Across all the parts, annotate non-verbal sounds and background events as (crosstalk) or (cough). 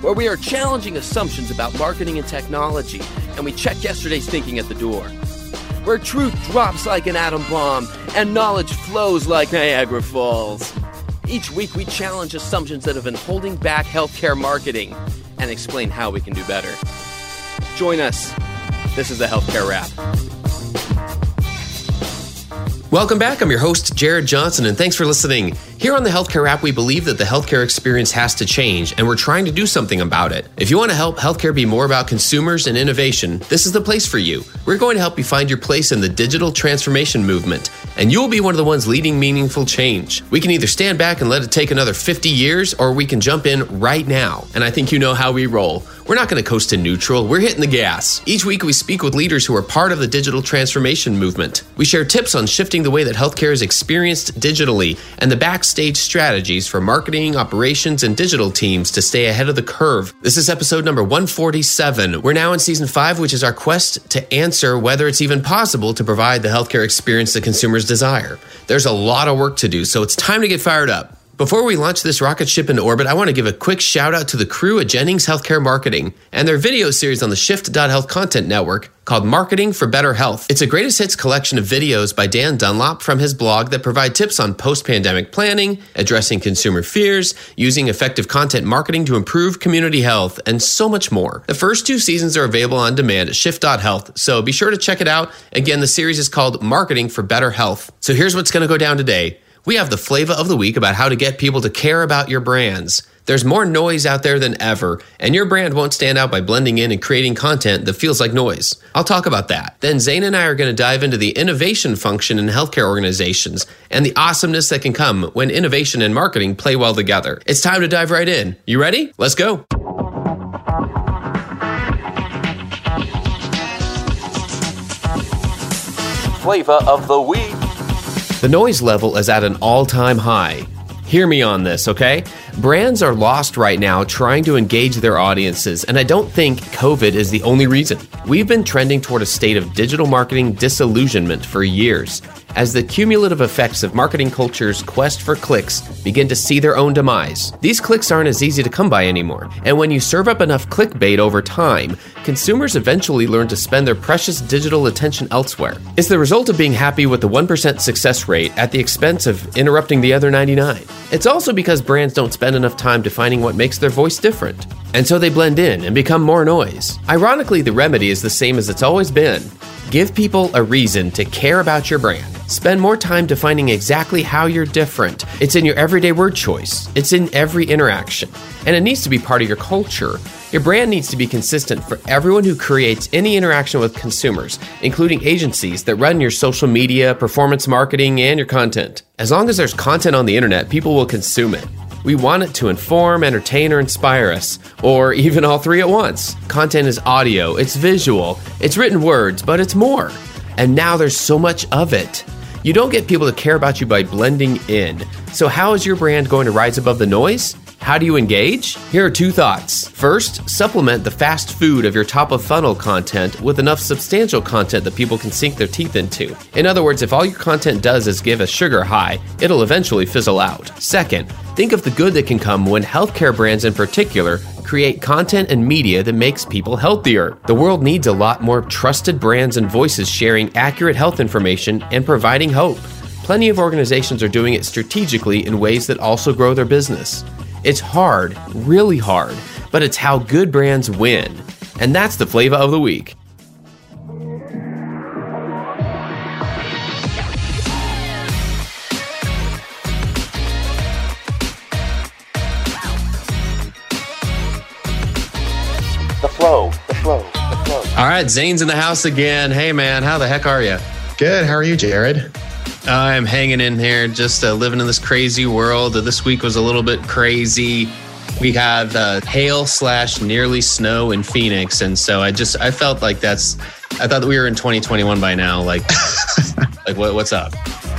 where we are challenging assumptions about marketing and technology, and we check yesterday's thinking at the door. Where truth drops like an atom bomb and knowledge flows like Niagara Falls. Each week, we challenge assumptions that have been holding back healthcare marketing and explain how we can do better. Join us. This is the Healthcare Rap. Welcome back. I'm your host, Jared Johnson, and thanks for listening. Here on the Healthcare Rap, we believe that the healthcare experience has to change, and we're trying to do something about it. If you want to help healthcare be more about consumers and innovation, this is the place for you. We're going to help you find your place in the digital transformation movement, and you'll be one of the ones leading meaningful change. We can either stand back and let it take another 50 years, or we can jump in right now. And I think you know how we roll. We're not going to coast to neutral, we're hitting the gas. Each week, we speak with leaders who are part of the digital transformation movement. We share tips on shifting the way that healthcare is experienced digitally and the backstage strategies for marketing, operations, and digital teams to stay ahead of the curve. This is episode number 147. We're now in season five, which is our quest to answer whether it's even possible to provide the healthcare experience that consumers desire. There's a lot of work to do, so it's time to get fired up. Before we launch this rocket ship into orbit, I want to give a quick shout out to the crew at Jennings Healthcare Marketing and their video series on the Shift.Health Content Network called Marketing for Better Health. It's a greatest hits collection of videos by Dan Dunlop from his blog that provide tips on post pandemic planning, addressing consumer fears, using effective content marketing to improve community health, and so much more. The first two seasons are available on demand at Shift.Health, so be sure to check it out. Again, the series is called Marketing for Better Health. So here's what's going to go down today. We have the flavor of the week about how to get people to care about your brands. There's more noise out there than ever, and your brand won't stand out by blending in and creating content that feels like noise. I'll talk about that. Then Zane and I are going to dive into the innovation function in healthcare organizations and the awesomeness that can come when innovation and marketing play well together. It's time to dive right in. You ready? Let's go. Flavor of the week. The noise level is at an all time high. Hear me on this, okay? Brands are lost right now trying to engage their audiences, and I don't think COVID is the only reason. We've been trending toward a state of digital marketing disillusionment for years as the cumulative effects of marketing culture's quest for clicks begin to see their own demise. These clicks aren't as easy to come by anymore, and when you serve up enough clickbait over time, consumers eventually learn to spend their precious digital attention elsewhere. It's the result of being happy with the 1% success rate at the expense of interrupting the other 99. It's also because brands don't spend enough time defining what makes their voice different. And so they blend in and become more noise. Ironically, the remedy is the same as it's always been give people a reason to care about your brand. Spend more time defining exactly how you're different. It's in your everyday word choice, it's in every interaction, and it needs to be part of your culture. Your brand needs to be consistent for everyone who creates any interaction with consumers, including agencies that run your social media, performance marketing, and your content. As long as there's content on the internet, people will consume it. We want it to inform, entertain, or inspire us, or even all three at once. Content is audio, it's visual, it's written words, but it's more. And now there's so much of it. You don't get people to care about you by blending in. So, how is your brand going to rise above the noise? How do you engage? Here are two thoughts. First, supplement the fast food of your top of funnel content with enough substantial content that people can sink their teeth into. In other words, if all your content does is give a sugar high, it'll eventually fizzle out. Second, think of the good that can come when healthcare brands in particular create content and media that makes people healthier. The world needs a lot more trusted brands and voices sharing accurate health information and providing hope. Plenty of organizations are doing it strategically in ways that also grow their business. It's hard, really hard, but it's how good brands win. And that's the flavor of the week. Right, Zane's in the house again. Hey, man, how the heck are you? Good. How are you, Jared? I'm hanging in here, just uh, living in this crazy world. This week was a little bit crazy. We had uh, hail slash nearly snow in Phoenix, and so I just I felt like that's I thought that we were in 2021 by now. Like, (laughs) like what, what's up?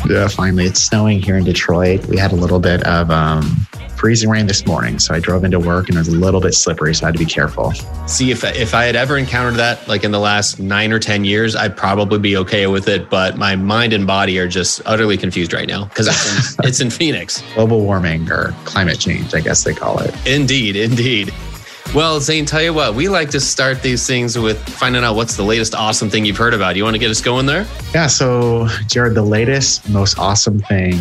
Yeah, finally, it's snowing here in Detroit. We had a little bit of um, freezing rain this morning. So I drove into work and it was a little bit slippery. So I had to be careful. See, if, if I had ever encountered that, like in the last nine or 10 years, I'd probably be okay with it. But my mind and body are just utterly confused right now because it's, (laughs) it's in Phoenix. Global warming or climate change, I guess they call it. Indeed, indeed. Well, Zane, tell you what, we like to start these things with finding out what's the latest awesome thing you've heard about. You want to get us going there? Yeah. So, Jared, the latest, most awesome thing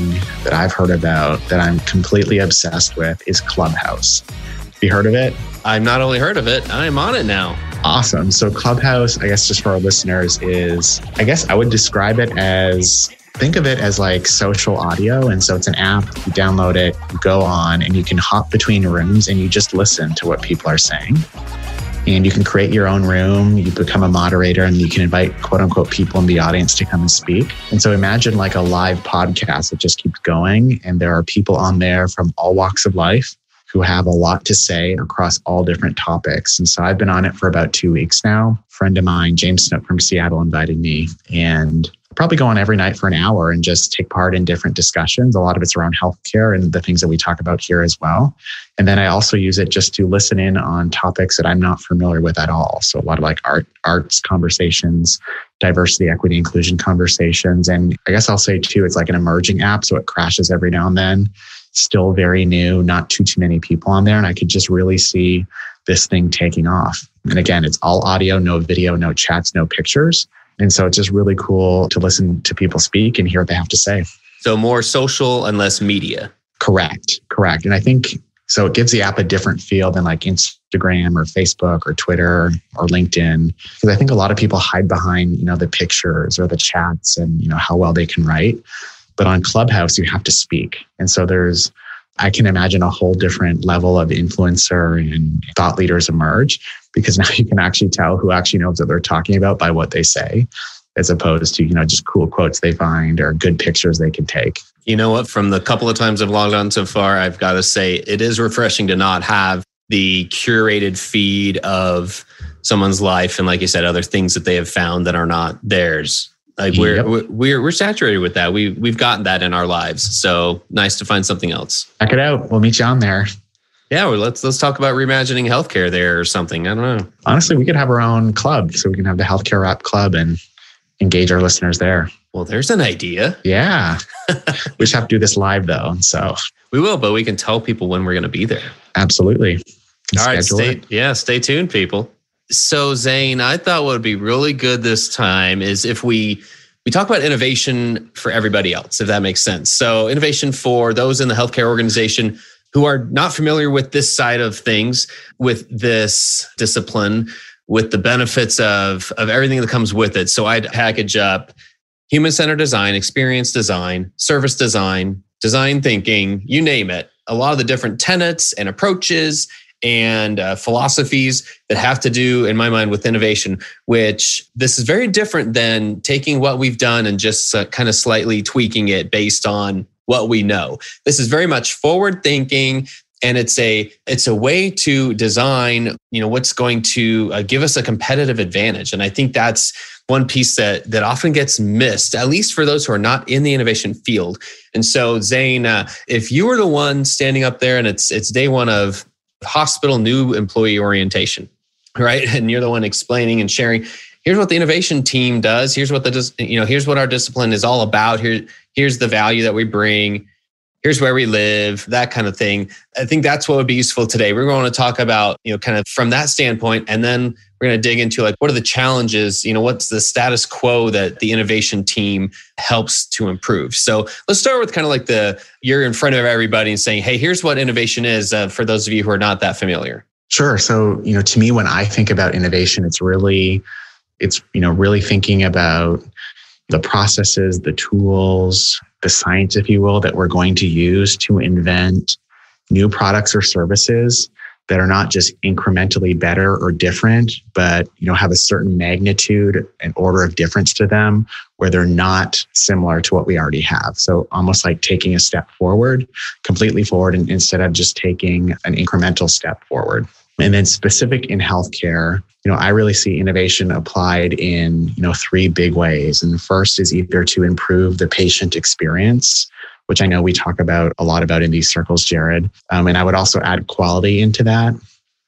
that I've heard about that I'm completely obsessed with is Clubhouse. Have you heard of it? I've not only heard of it, I'm on it now. Awesome. So, Clubhouse, I guess just for our listeners, is I guess I would describe it as think of it as like social audio. And so it's an app, you download it, you go on, and you can hop between rooms and you just listen to what people are saying. And you can create your own room, you become a moderator, and you can invite quote unquote people in the audience to come and speak. And so imagine like a live podcast that just keeps going. And there are people on there from all walks of life who have a lot to say across all different topics. And so I've been on it for about two weeks now. A friend of mine, James Snook from Seattle, invited me. And probably go on every night for an hour and just take part in different discussions. A lot of it's around healthcare and the things that we talk about here as well. And then I also use it just to listen in on topics that I'm not familiar with at all. So a lot of like art, arts conversations, diversity, equity, inclusion conversations. And I guess I'll say too, it's like an emerging app. So it crashes every now and then. Still very new, not too, too many people on there. And I could just really see this thing taking off. And again, it's all audio, no video, no chats, no pictures. And so it's just really cool to listen to people speak and hear what they have to say. So more social and less media. Correct. Correct. And I think so it gives the app a different feel than like Instagram or Facebook or Twitter or LinkedIn. Because I think a lot of people hide behind, you know, the pictures or the chats and, you know, how well they can write. But on Clubhouse, you have to speak. And so there's I can imagine a whole different level of influencer and thought leaders emerge because now (laughs) you can actually tell who actually knows what they're talking about by what they say as opposed to you know just cool quotes they find or good pictures they can take you know what from the couple of times i've logged on so far i've got to say it is refreshing to not have the curated feed of someone's life and like you said other things that they have found that are not theirs like we're, yep. we're, we're we're saturated with that. We we've gotten that in our lives. So nice to find something else. Check it out. We'll meet you on there. Yeah, well, let's let's talk about reimagining healthcare there or something. I don't know. Honestly, we could have our own club, so we can have the healthcare rap club and engage our listeners there. Well, there's an idea. Yeah, (laughs) we just have to do this live though. So we will, but we can tell people when we're going to be there. Absolutely. All right, stay, yeah, stay tuned, people. So Zane, I thought what would be really good this time is if we we talk about innovation for everybody else, if that makes sense. So innovation for those in the healthcare organization who are not familiar with this side of things, with this discipline, with the benefits of of everything that comes with it. So I'd package up human centered design, experience design, service design, design thinking, you name it. A lot of the different tenets and approaches and uh, philosophies that have to do, in my mind, with innovation, which this is very different than taking what we've done and just uh, kind of slightly tweaking it based on what we know. This is very much forward thinking and it's a it's a way to design you know what's going to uh, give us a competitive advantage and i think that's one piece that that often gets missed at least for those who are not in the innovation field and so zane uh, if you were the one standing up there and it's it's day one of hospital new employee orientation, right? (laughs) And you're the one explaining and sharing. Here's what the innovation team does. Here's what the you know. Here's what our discipline is all about. Here, here's the value that we bring. Here's where we live. That kind of thing. I think that's what would be useful today. We're going to talk about you know kind of from that standpoint, and then we're going to dig into like what are the challenges. You know, what's the status quo that the innovation team helps to improve. So let's start with kind of like the you're in front of everybody and saying, hey, here's what innovation is uh, for those of you who are not that familiar. Sure. So, you know, to me, when I think about innovation, it's really, it's, you know, really thinking about the processes, the tools, the science, if you will, that we're going to use to invent new products or services that are not just incrementally better or different, but you know have a certain magnitude and order of difference to them where they're not similar to what we already have. So almost like taking a step forward, completely forward, and instead of just taking an incremental step forward. And then specific in healthcare, you know, I really see innovation applied in, you know, three big ways. And the first is either to improve the patient experience, which I know we talk about a lot about in these circles, Jared. Um, and I would also add quality into that.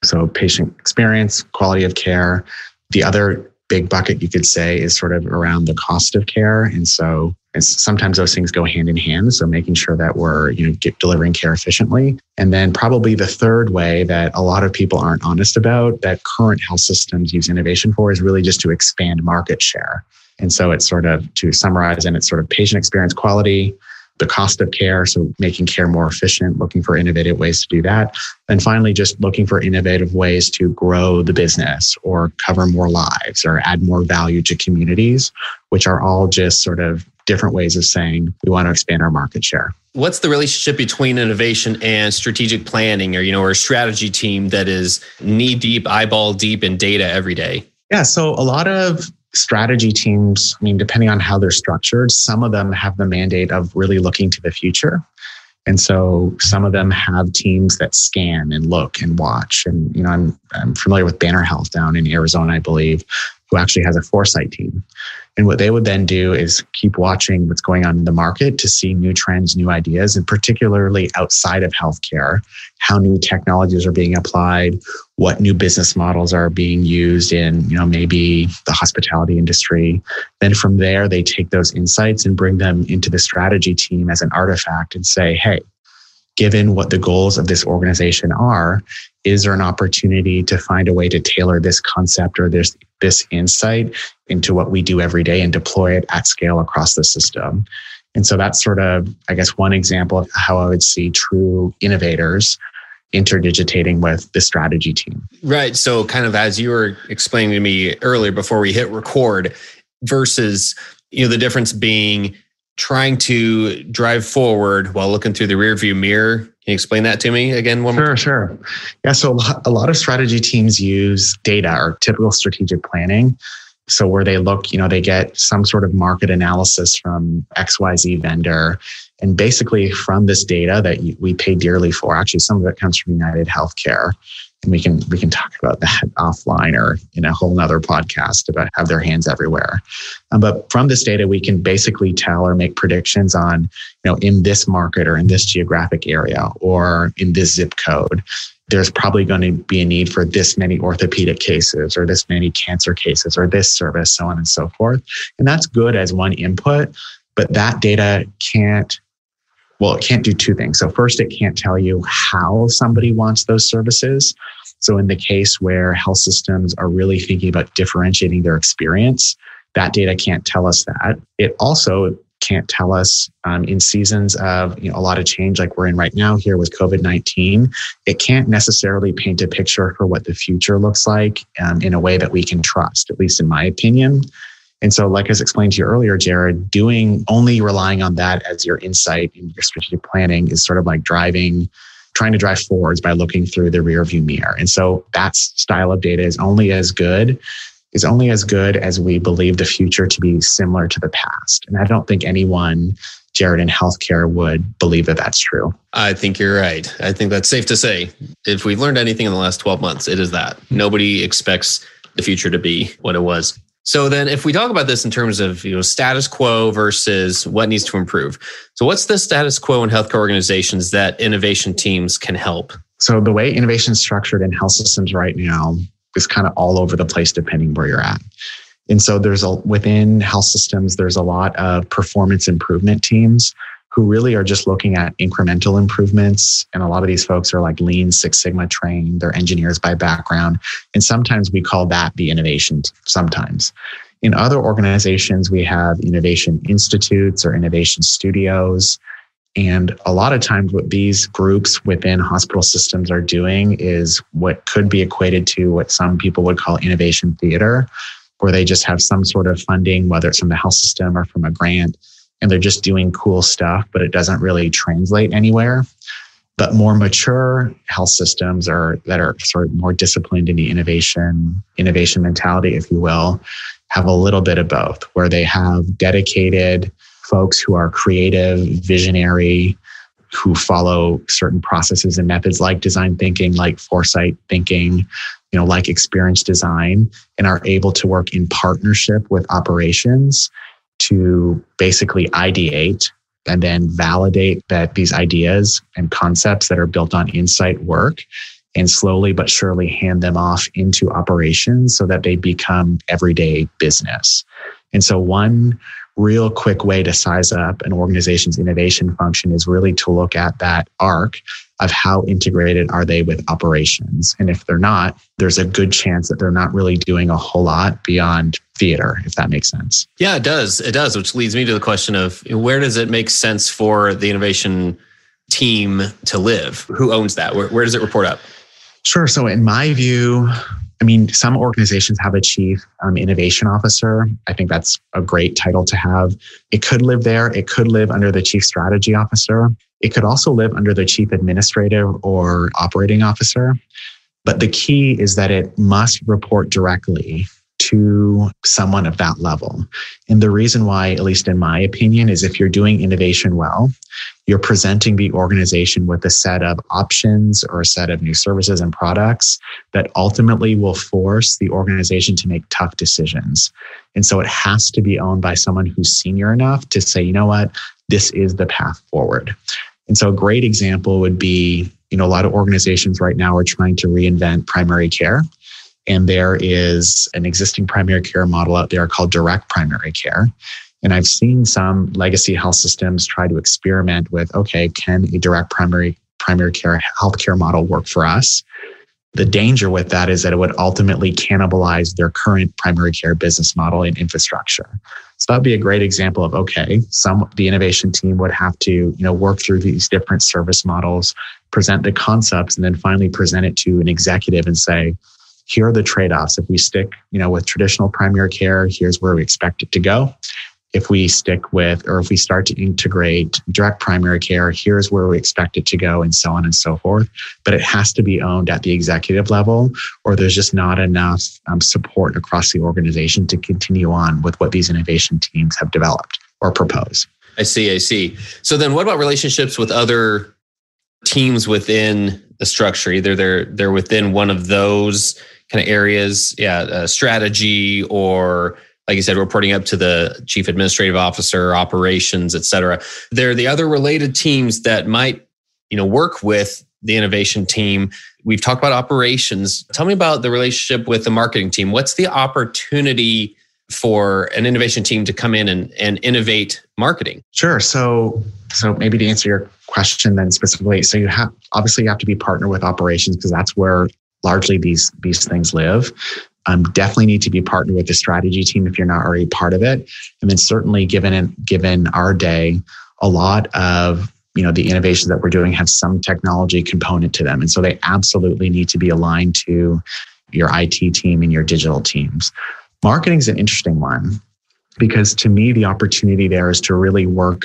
So patient experience, quality of care. The other big bucket you could say is sort of around the cost of care. And so and sometimes those things go hand in hand. So making sure that we're, you know, get, delivering care efficiently. And then probably the third way that a lot of people aren't honest about that current health systems use innovation for is really just to expand market share. And so it's sort of to summarize and it's sort of patient experience quality, the cost of care. So making care more efficient, looking for innovative ways to do that. And finally, just looking for innovative ways to grow the business or cover more lives or add more value to communities, which are all just sort of different ways of saying we want to expand our market share. What's the relationship between innovation and strategic planning or, you know, or a strategy team that is knee deep, eyeball deep in data every day? Yeah. So a lot of strategy teams, I mean, depending on how they're structured, some of them have the mandate of really looking to the future. And so some of them have teams that scan and look and watch. And, you know, I'm, I'm familiar with Banner Health down in Arizona, I believe, who actually has a foresight team. And what they would then do is keep watching what's going on in the market to see new trends, new ideas, and particularly outside of healthcare, how new technologies are being applied, what new business models are being used in, you know, maybe the hospitality industry. Then from there, they take those insights and bring them into the strategy team as an artifact and say, hey, given what the goals of this organization are, is there an opportunity to find a way to tailor this concept or this this insight into what we do every day and deploy it at scale across the system and so that's sort of i guess one example of how i would see true innovators interdigitating with the strategy team right so kind of as you were explaining to me earlier before we hit record versus you know the difference being trying to drive forward while looking through the rearview mirror can you explain that to me again? One sure, more? sure. Yeah, so a lot of strategy teams use data or typical strategic planning. So where they look, you know, they get some sort of market analysis from XYZ vendor. And basically from this data that we pay dearly for, actually some of it comes from United Healthcare. And we can we can talk about that (laughs) offline or in a whole nother podcast about have their hands everywhere. Um, but from this data we can basically tell or make predictions on you know in this market or in this geographic area or in this zip code there's probably going to be a need for this many orthopedic cases or this many cancer cases or this service so on and so forth. And that's good as one input but that data can't well, it can't do two things. So, first, it can't tell you how somebody wants those services. So, in the case where health systems are really thinking about differentiating their experience, that data can't tell us that. It also can't tell us um, in seasons of you know, a lot of change like we're in right now here with covid-19 it can't necessarily paint a picture for what the future looks like um, in a way that we can trust at least in my opinion and so, like I was explained to you earlier, Jared, doing only relying on that as your insight in your strategic planning is sort of like driving, trying to drive forwards by looking through the rear view mirror. And so that style of data is only as good, is only as good as we believe the future to be similar to the past. And I don't think anyone Jared in healthcare would believe that that's true. I think you're right. I think that's safe to say. If we've learned anything in the last 12 months, it is that nobody expects the future to be what it was. So then if we talk about this in terms of, you know, status quo versus what needs to improve. So what's the status quo in healthcare organizations that innovation teams can help? So the way innovation is structured in health systems right now is kind of all over the place depending where you're at. And so there's a within health systems there's a lot of performance improvement teams who really are just looking at incremental improvements. And a lot of these folks are like lean Six Sigma trained, they're engineers by background. And sometimes we call that the innovation, sometimes. In other organizations, we have innovation institutes or innovation studios. And a lot of times, what these groups within hospital systems are doing is what could be equated to what some people would call innovation theater, where they just have some sort of funding, whether it's from the health system or from a grant, and they're just doing cool stuff, but it doesn't really translate anywhere. But more mature health systems are that are sort of more disciplined in the innovation, innovation mentality, if you will, have a little bit of both, where they have dedicated folks who are creative, visionary, who follow certain processes and methods like design thinking, like foresight thinking, you know, like experience design, and are able to work in partnership with operations to basically ideate and then validate that these ideas and concepts that are built on insight work and slowly but surely hand them off into operations so that they become everyday business. And so one real quick way to size up an organization's innovation function is really to look at that arc of how integrated are they with operations. And if they're not, there's a good chance that they're not really doing a whole lot beyond theater, if that makes sense. Yeah, it does. It does, which leads me to the question of where does it make sense for the innovation team to live? Who owns that? Where, where does it report up? Sure. So, in my view, I mean, some organizations have a chief um, innovation officer. I think that's a great title to have. It could live there. It could live under the chief strategy officer. It could also live under the chief administrative or operating officer. But the key is that it must report directly to someone of that level. And the reason why, at least in my opinion, is if you're doing innovation well, you're presenting the organization with a set of options or a set of new services and products that ultimately will force the organization to make tough decisions. And so it has to be owned by someone who's senior enough to say, you know what, this is the path forward. And so a great example would be, you know, a lot of organizations right now are trying to reinvent primary care. And there is an existing primary care model out there called direct primary care. And I've seen some legacy health systems try to experiment with okay, can a direct primary primary care healthcare model work for us? The danger with that is that it would ultimately cannibalize their current primary care business model and infrastructure. So that'd be a great example of okay, some the innovation team would have to, you know, work through these different service models, present the concepts, and then finally present it to an executive and say, here are the trade-offs. If we stick, you know, with traditional primary care, here's where we expect it to go. If we stick with, or if we start to integrate direct primary care, here's where we expect it to go, and so on and so forth. But it has to be owned at the executive level, or there's just not enough um, support across the organization to continue on with what these innovation teams have developed or propose. I see. I see. So then, what about relationships with other teams within the structure? Either they're they're within one of those kind of areas, yeah, uh, strategy or like you said, reporting up to the chief administrative officer, operations, et cetera. They're the other related teams that might, you know, work with the innovation team. We've talked about operations. Tell me about the relationship with the marketing team. What's the opportunity for an innovation team to come in and, and innovate marketing? Sure. So, so maybe to answer your question then specifically, so you have obviously you have to be partner with operations because that's where largely these these things live. Um, definitely need to be partnered with the strategy team if you're not already part of it. And then certainly given given our day, a lot of you know the innovations that we're doing have some technology component to them, and so they absolutely need to be aligned to your IT team and your digital teams. Marketing is an interesting one because to me the opportunity there is to really work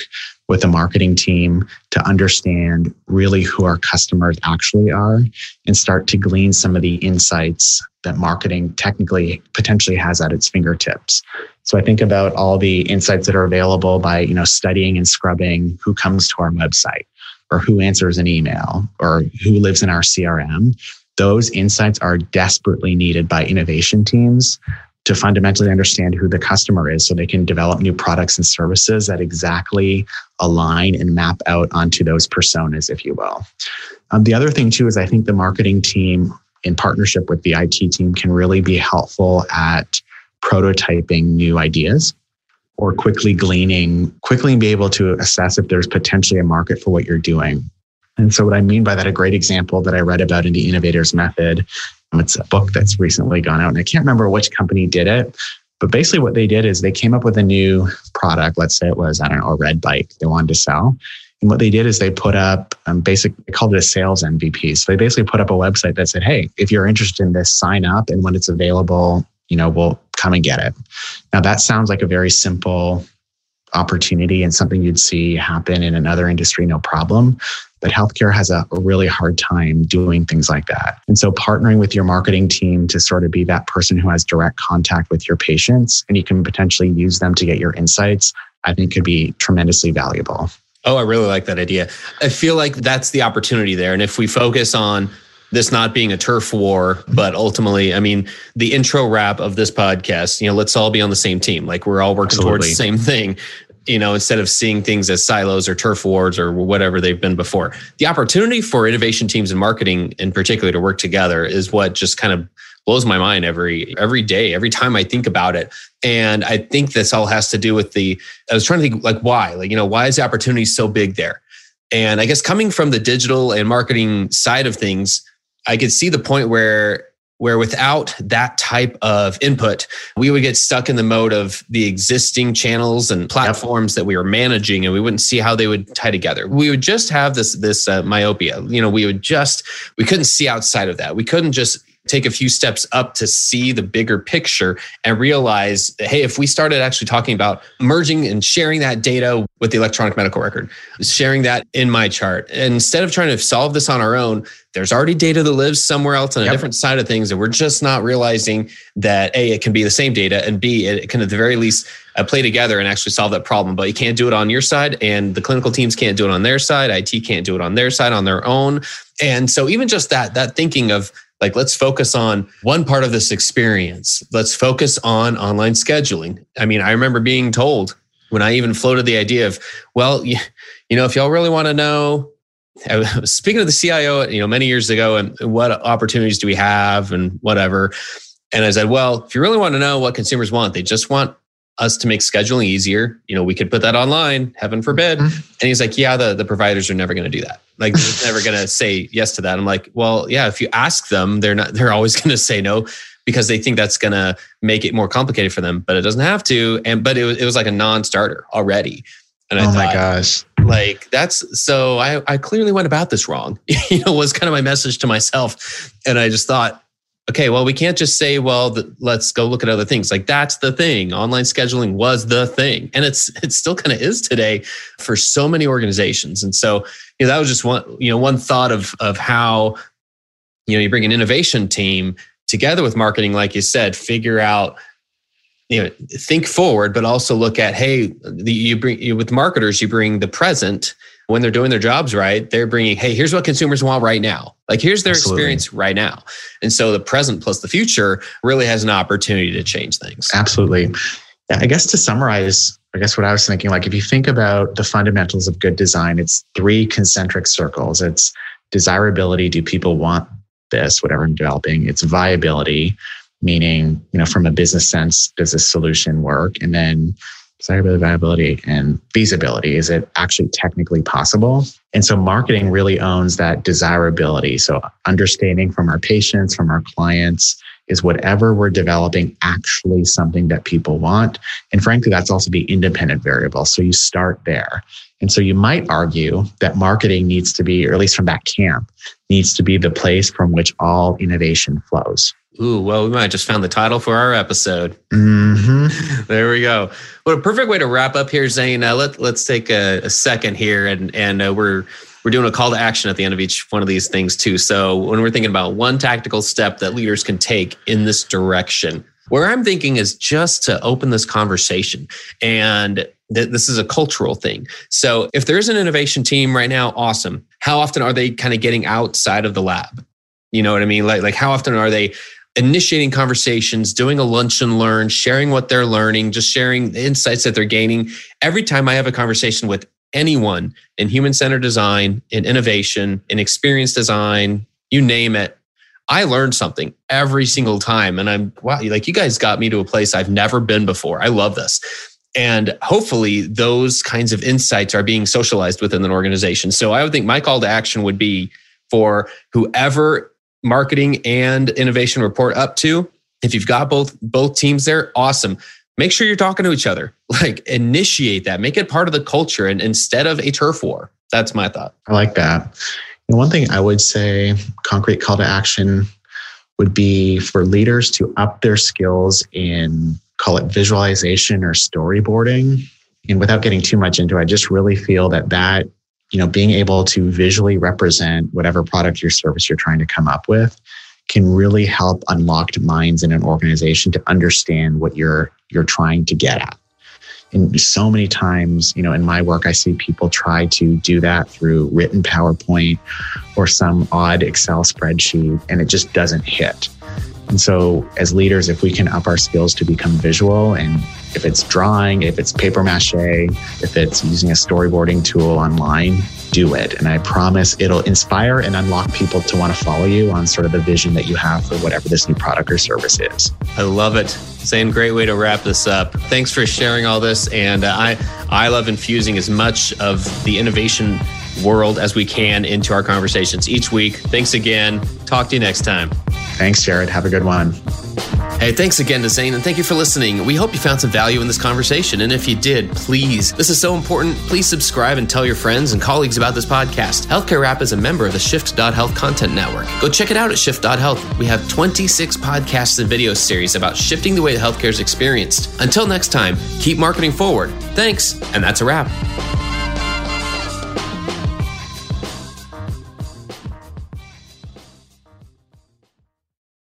with the marketing team to understand really who our customers actually are and start to glean some of the insights that marketing technically potentially has at its fingertips. So I think about all the insights that are available by, you know, studying and scrubbing who comes to our website or who answers an email or who lives in our CRM. Those insights are desperately needed by innovation teams to fundamentally understand who the customer is so they can develop new products and services that exactly align and map out onto those personas, if you will. Um, the other thing, too, is I think the marketing team, in partnership with the IT team, can really be helpful at prototyping new ideas or quickly gleaning, quickly be able to assess if there's potentially a market for what you're doing. And so, what I mean by that, a great example that I read about in the Innovators Method it's a book that's recently gone out, and I can't remember which company did it. But basically, what they did is they came up with a new product. Let's say it was, I don't know, a red bike they wanted to sell. And what they did is they put up um, basic, they called it a sales MVP. So they basically put up a website that said, hey, if you're interested in this, sign up. And when it's available, you know, we'll come and get it. Now, that sounds like a very simple opportunity and something you'd see happen in another industry, no problem. But healthcare has a really hard time doing things like that. And so partnering with your marketing team to sort of be that person who has direct contact with your patients and you can potentially use them to get your insights, I think could be tremendously valuable. Oh, I really like that idea. I feel like that's the opportunity there. And if we focus on this not being a turf war, but ultimately, I mean, the intro rap of this podcast, you know, let's all be on the same team. Like we're all working Absolutely. towards the same thing, you know, instead of seeing things as silos or turf wars or whatever they've been before. The opportunity for innovation teams and marketing in particular to work together is what just kind of blows my mind every every day every time i think about it and i think this all has to do with the i was trying to think like why like you know why is the opportunity so big there and i guess coming from the digital and marketing side of things I could see the point where where without that type of input, we would get stuck in the mode of the existing channels and platforms that we were managing, and we wouldn't see how they would tie together. We would just have this this uh, myopia. You know, we would just we couldn't see outside of that. We couldn't just take a few steps up to see the bigger picture and realize hey if we started actually talking about merging and sharing that data with the electronic medical record sharing that in MyChart, instead of trying to solve this on our own there's already data that lives somewhere else on a yep. different side of things and we're just not realizing that a it can be the same data and b it can at the very least uh, play together and actually solve that problem but you can't do it on your side and the clinical teams can't do it on their side it can't do it on their side on their own and so even just that that thinking of like let's focus on one part of this experience. Let's focus on online scheduling. I mean i remember being told when i even floated the idea of well you, you know if y'all really want to know speaking of the cio you know many years ago and what opportunities do we have and whatever. And i said well if you really want to know what consumers want they just want us to make scheduling easier you know we could put that online heaven forbid. Mm-hmm. and he's like yeah the, the providers are never going to do that. Like they're (laughs) never going to say yes to that. I'm like well yeah if you ask them they're not they're always (laughs) going to say no because they think that's going to make it more complicated for them but it doesn't have to. And but it was, it was like a non-starter already. And I oh thought, my gosh. like that's so I, I clearly went about this wrong (laughs) you know was kind of my message to myself. And i just thought okay, well, we can't just say, well, the, let's go look at other things. Like that's the thing. Online scheduling was the thing, and it's (laughs) it still kind of is today for so many organizations. And so, you know, that was just one you know one thought of of how you know you bring an innovation team together with marketing, like you said, figure out. You know, think forward, but also look at hey, the, you bring you, with marketers, you bring the present when they're doing their jobs right, they're bringing, hey, here's what consumers want right now. Like, here's their Absolutely. experience right now. And so the present plus the future really has an opportunity to change things. Absolutely. Yeah, I guess to summarize, I guess what I was thinking, like if you think about the fundamentals of good design, it's three concentric circles. It's desirability. Do people want this, whatever I'm developing? It's viability, meaning, you know, from a business sense, does this solution work? And then desirability, viability, and feasibility. Is it actually technically possible? And so marketing really owns that desirability. So understanding from our patients, from our clients, is whatever we're developing actually something that people want? And frankly, that's also the independent variable. So you start there. And so you might argue that marketing needs to be, or at least from that camp, needs to be the place from which all innovation flows. Ooh, well, we might just found the title for our episode. Mm-hmm. there we go. What a perfect way to wrap up here, Zane. Uh, let Let's take a, a second here, and and uh, we're we're doing a call to action at the end of each one of these things too. So when we're thinking about one tactical step that leaders can take in this direction, where I'm thinking is just to open this conversation, and th- this is a cultural thing. So if there's an innovation team right now, awesome. How often are they kind of getting outside of the lab? You know what I mean? Like, like how often are they initiating conversations, doing a lunch and learn, sharing what they're learning, just sharing the insights that they're gaining. Every time I have a conversation with anyone in human centered design, in innovation, in experience design, you name it, I learned something every single time. And I'm, wow, like you guys got me to a place I've never been before. I love this. And hopefully, those kinds of insights are being socialized within an organization. So I would think my call to action would be for whoever marketing and innovation report up to. If you've got both both teams there, awesome. Make sure you're talking to each other. (laughs) Like initiate that. Make it part of the culture and instead of a turf war. That's my thought. I like that. And one thing I would say, concrete call to action would be for leaders to up their skills in call it visualization or storyboarding And without getting too much into it, I just really feel that that, you know, being able to visually represent whatever product or service you're trying to come up with can really help unlock minds in an organization to understand what you're you're trying to get at. And so many times, you know, in my work, I see people try to do that through written PowerPoint or some odd Excel spreadsheet, and it just doesn't hit. And so, as leaders, if we can up our skills to become visual, and if it's drawing, if it's paper mache, if it's using a storyboarding tool online, do it. And I promise it'll inspire and unlock people to want to follow you on sort of the vision that you have for whatever this new product or service is. I love it. Zane, great way to wrap this up. Thanks for sharing all this. And uh, I, I love infusing as much of the innovation world as we can into our conversations each week. Thanks again. Talk to you next time. Thanks, Jared. Have a good one. Hey, thanks again to Zane, and thank you for listening. We hope you found some value in this conversation. And if you did, please, this is so important, please subscribe and tell your friends and colleagues about this podcast. Healthcare Rap is a member of the Shift.Health Content Network. Go check it out at Shift.Health. We have 26 podcasts and video series about shifting the way healthcare is experienced. Until next time, keep marketing forward. Thanks, and that's a wrap.